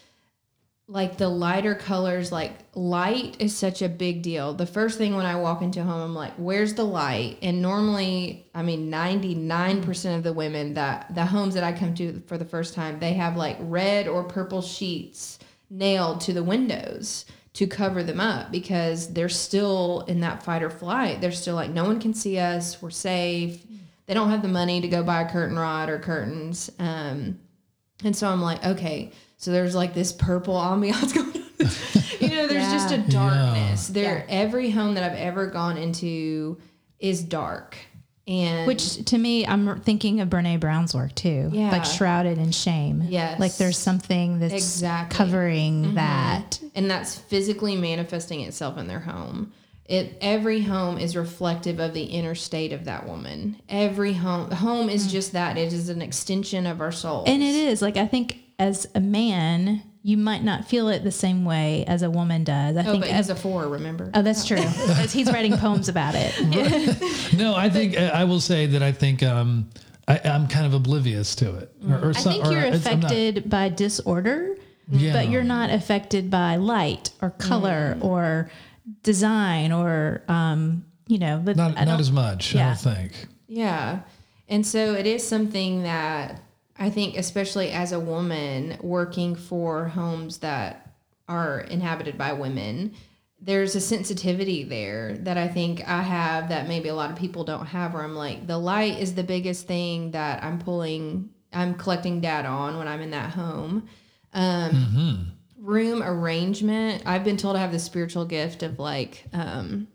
like the lighter colors like light is such a big deal. The first thing when i walk into home i'm like where's the light? And normally i mean 99% of the women that the homes that i come to for the first time they have like red or purple sheets nailed to the windows to cover them up because they're still in that fight or flight they're still like no one can see us we're safe they don't have the money to go buy a curtain rod or curtains um, and so I'm like, okay, so there's like this purple ambiance going on. you know, there's just a
Yeah.
darkness. There every home that I've ever gone into is dark. And
Which to me, I'm thinking of Brene Brown's work too.
Yeah.
Like shrouded in shame.
Yes.
Like there's something that's
Exactly.
covering mm-hmm. that.
and that's physically manifesting itself in their home. It every home is reflective of the inner state of that woman. Every home home is mm. just that. It is an extension of our soul.
And it is like I think as a man, you might not feel it the same way as a woman does. I
oh,
think
but
as,
a four, remember?
Oh, that's true. He's writing poems about it.
No, I think I will say that I think um, I, I'm kind of oblivious to it. Or, or
I
some-
think
or
you're
it's- I'm not-
affected by disorder,
Yeah.
but you're not affected by light or color or design or um, you know,
not not as much. I don't think.
Yeah. And so it is something that I think, especially as a woman working for homes that are inhabited by women, there's a sensitivity there that I think I have that maybe a lot of people don't have, where I'm like, the light is the biggest thing that I'm pulling, I'm collecting data on when I'm in that home. Um, Room arrangement. I've been told I have the spiritual gift of like, um,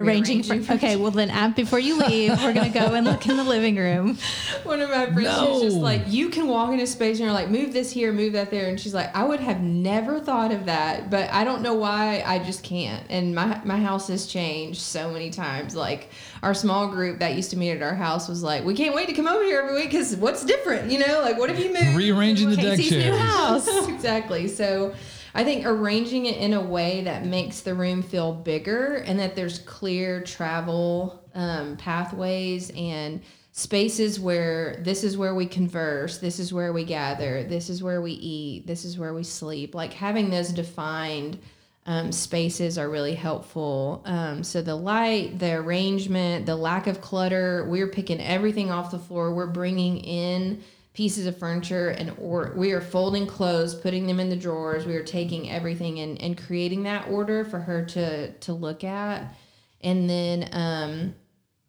arranging for,
rearranging
okay well then uh, before you leave we're gonna go and look in the living room
One of my friends was just like, you can walk into space and you're like, move this here, move that there. And she's like, I would have never thought of that, but I don't know why I just can't. And my, my house has changed so many times. Like our small group that used to meet at our house was like, we can't wait to come over here every week because what's different, you know? Like, what have you moved?
Rearranging the deck
Kaysie's new
chairs.
house
exactly. So I think arranging it in a way that makes the room feel bigger and that there's clear travel um, pathways and spaces where this is where we converse, this is where we gather, this is where we eat, this is where we sleep. Like having those defined um, spaces are really helpful. Um, so the light, the arrangement, the lack of clutter, we're picking everything off the floor. We're bringing in pieces of furniture and or we are folding clothes, putting them in the drawers. We are taking everything and, and creating that order for her to to look at. And then um,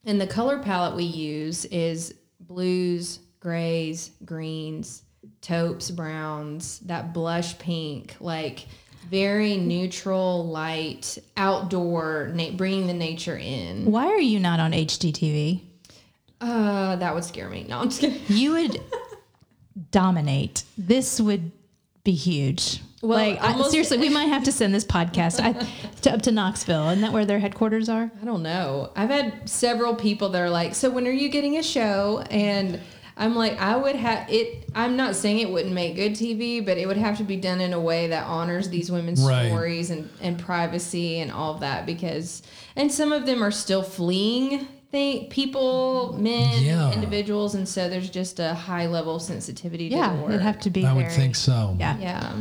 and the color palette we use is blues, grays, greens, taupes, browns, that blush pink, like very neutral, light, outdoor, na- bringing the nature in.
why are you not on HGTV
Uh, that would scare me. No, I'm just kidding.
you would dominate this would be huge
Well,
like I, seriously we might have to send this podcast I, to, up to knoxville isn't that where their headquarters are
I don't know. I've had several people that are like, "So when are you getting a show?" And I'm like, I would have it. I'm not saying it wouldn't make good TV, but it would have to be done in a way that honors these women's
Right.
stories and and privacy and all of that. Because and some of them are still fleeing think people, men,
Yeah.
individuals, and so there's just a high level of sensitivity to
yeah
the work.
it'd have to be
I would think so.
yeah
yeah.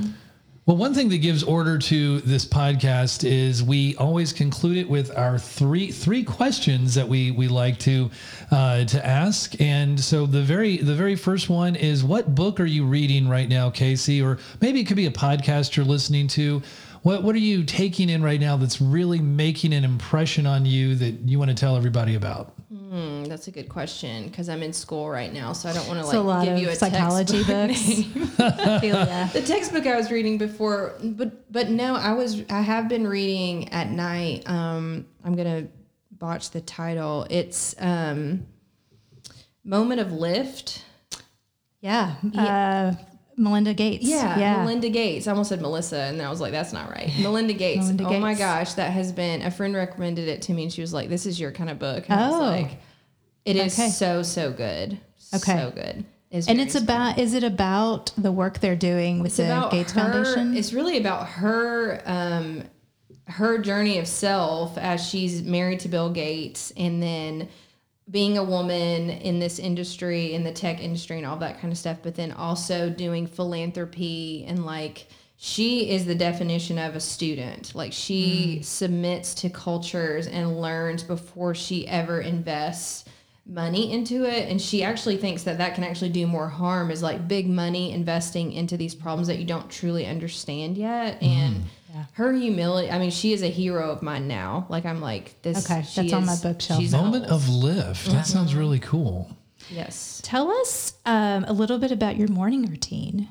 Well, one thing that gives order to this podcast is we always conclude it with our three three questions that we we like to uh, to ask. And so the very the very first one is, what book are you reading right now, Kaysie? Or maybe it could be a podcast you're listening to. What what are you taking in right now that's really making an impression on you that you want to tell everybody about?
Hmm, that's a good question because I'm in school right now, so I don't want to
It's a lot
like give
of
you a
psychology
textbook
books.
name.
I
the textbook I was reading before, but but no, I was I have been reading at night. Um, I'm gonna botch the title. It's um, Moment of Lift.
yeah uh, melinda gates
Yeah,
yeah
Melinda Gates. I almost said Melissa, and then I was like, that's not right. Melinda Gates.
Melinda
oh my gosh, that has been a friend recommended it to me, and she was like, "This is your kind of book." And
Oh.
was like, "It is
Okay.
so so good,
Okay.
so good."
and
very
it's about is it about the work they're doing with
it's
the gates
her,
foundation
It's really about her um her journey of self as she's married to Bill Gates and then being a woman in this industry in the tech industry and all that kind of stuff but then also doing philanthropy and like she is the definition of a student. Like she mm. submits to cultures and learns before she ever invests money into it and she actually thinks that that can actually do more harm is like big money investing into these problems that you don't truly understand yet and mm-hmm. Her humility i mean she is a hero of mine now like i'm like this
Okay,
she
that's on my bookshelf.
she's
Moment
almost-
of lift. That sounds really cool.
yes
Tell us um, a little bit about your morning routine.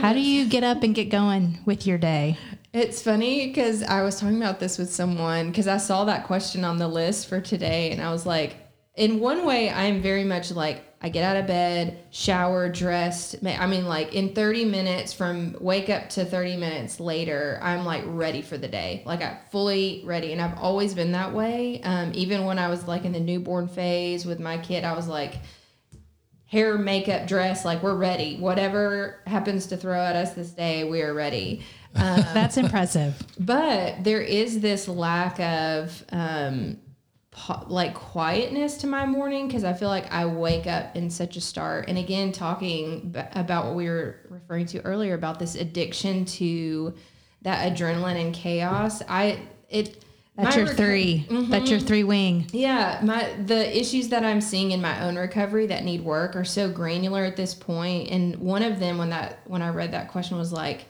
How do you get up and get going with your day?
It's funny because I was talking about this with someone because I saw that question on the list for today and I was like, in one way, I'm very much like I get out of bed, shower, dressed. I mean, like in 30 minutes from wake up to 30 minutes later, I'm like ready for the day. Like I'm fully ready. And I've always been that way. Um, even when I was like in the newborn phase with my kid, I was like, hair, makeup, dress, like we're ready. Whatever happens to throw at us this day, we are ready.
Um, That's impressive.
But there is this lack of, um, like quietness to my morning because I feel like I wake up in such a start. And again, talking b- about what we were referring to earlier about this addiction to that adrenaline and chaos. I it
That's your
reco-
3 mm-hmm. That's your three wing.
yeah, my the issues that I'm seeing in my own recovery that need work are so granular at this point. And one of them when that when I read that question was like,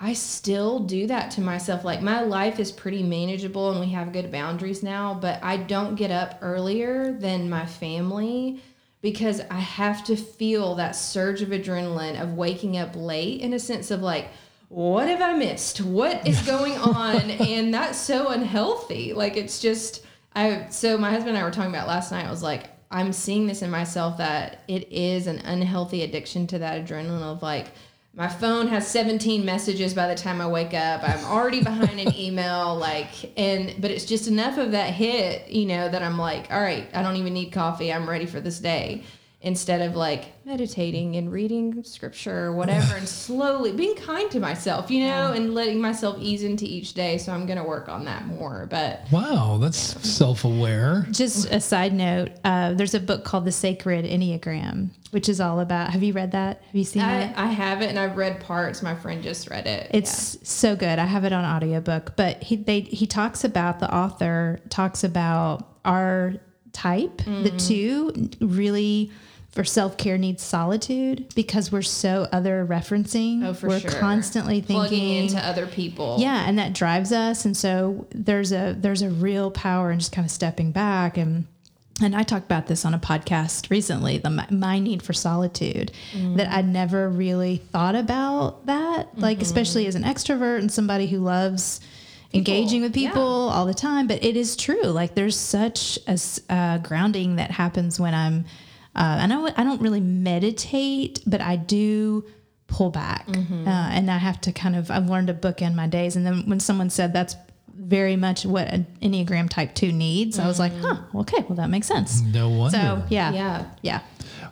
I still do that to myself. Like my life is pretty manageable and we have good boundaries now, but I don't get up earlier than my family because I have to feel that surge of adrenaline of waking up late in a sense of like, what have I missed? What is going on? and that's so unhealthy. Like it's just I so my husband and I were talking about last night. I was like, I'm seeing this in myself that it is an unhealthy addiction to that adrenaline of like my phone has 17 messages by the time I wake up. I'm already behind an email, like, and but it's just enough of that hit, you know, that I'm like, all right, I don't even need coffee. I'm ready for this day. Instead of like meditating and reading scripture or whatever, and slowly being kind to myself, you know, and letting myself ease into each day. So I'm gonna work on that more. But
Wow, that's self aware.
Just a side note, uh, there's a book called The Sacred Enneagram, which is all about. Have you read that? Have you seen
I,
it?
I have it and I've read parts. My friend just read it.
It's so good. I have it on audiobook, but he they he talks about the author talks about our type. The two really for self-care needs solitude because we're so other referencing.
Oh, for
we're
sure.
constantly
plugging
thinking
into other people.
yeah, and that drives us and so there's a there's a real power in just kind of stepping back and and I talked about this on a podcast recently, the my, my need for solitude, that I never really thought about that, like especially as an extrovert and somebody who loves engaging with
yeah.
people all the time. But it is true, like there's such a uh, grounding that happens when I'm. Uh, and I, w- I don't really meditate, but I do pull back, uh, and I have to kind of. I've learned to bookend my days, and then when someone said that's very much what an Enneagram Type Two needs, I was like, huh, okay, well that makes sense.
No wonder.
So yeah,
Yeah.
yeah.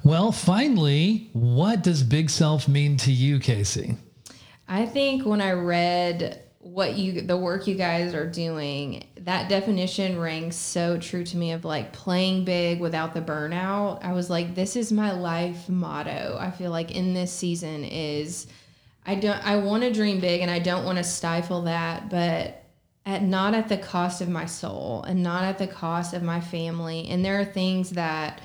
Well, finally, what does big self mean to you, Kaysie?
I think when I read what you the work you guys are doing, that definition rang so true to me of like playing big without the burnout. I was like, this is my life motto. I feel like in this season is I don't I want to dream big and I don't want to stifle that, but at not at the cost of my soul and not at the cost of my family. And there are things that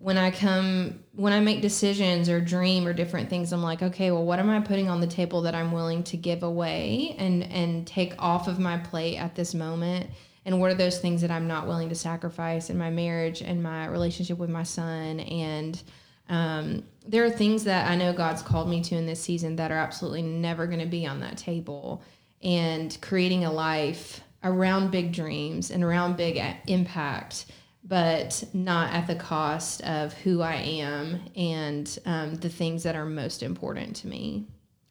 when I come when I make decisions or dream or different things, I'm like, okay, well, what am I putting on the table that I'm willing to give away and and take off of my plate at this moment? And what are those things that I'm not willing to sacrifice in my marriage and my relationship with my son? And um, there are things that I know God's called me to in this season that are absolutely never going to be on that table. And creating a life around big dreams and around big impact but not at the cost of who I am and um, the things that are most important to me.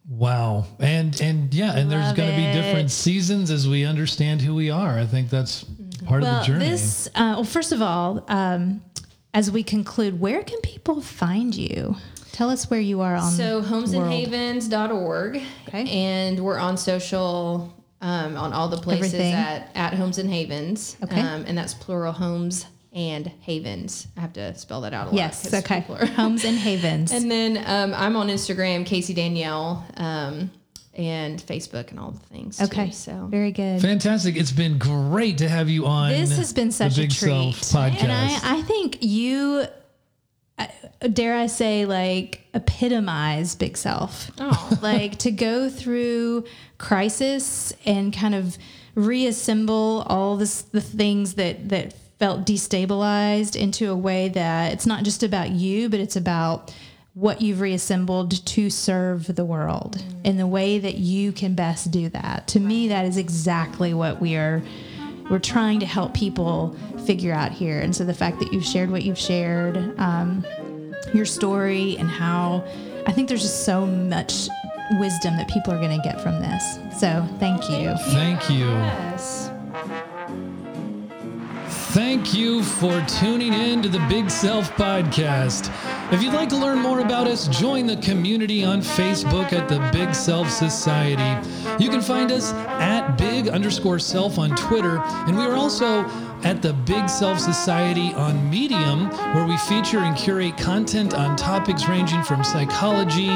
Wow. And and yeah, and there's going to be different seasons as we understand who we are. I think that's part
Well,
of the journey.
this. Uh, well, first of all, um, as we conclude, where can people find you? Tell us where you are on.
So
world.
homesandhavens.org.
Okay.
And we're on social um, on all the places
Everything.
at, at Homes and Havens.
Okay.
Um, and that's plural homes and havens. I have to spell that out a lot.
yes,
'cause
okay.
are-
Homes and havens.
And then um, I'm on Instagram, Kaysie Danielle, um, and Facebook and all the things.
okay,
Too, so
very good.
Fantastic. It's been great to have you on.
This has been
the
such a
Big
treat,
Self podcast.
and I, I think you, uh, dare I say, like epitomize big self.
Oh.
like to go through crisis and kind of reassemble all this the things that that felt destabilized into a way that it's not just about you, but it's about what you've reassembled to serve the world in the way that you can best do that. To me, that is exactly what we are we're trying to help people figure out here. And so the fact that you've shared what you've shared, um, your story, and how I think there's just so much wisdom that people are going to get from this. So thank you.
Thank you.
Yes.
Thank you for tuning in to the Big Self Podcast. If you'd like to learn more about us, join the community on Facebook at the Big Self Society. You can find us at big underscore self on Twitter, and we are also at the Big Self Society on Medium, where we feature and curate content on topics ranging from psychology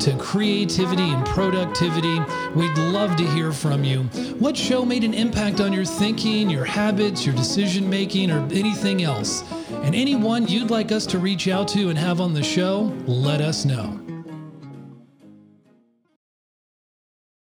to creativity and productivity. We'd love to hear from you. What show made an impact on your thinking, your habits, your decision making, or anything else? And anyone you'd like us to reach out to and have on the show, let us know.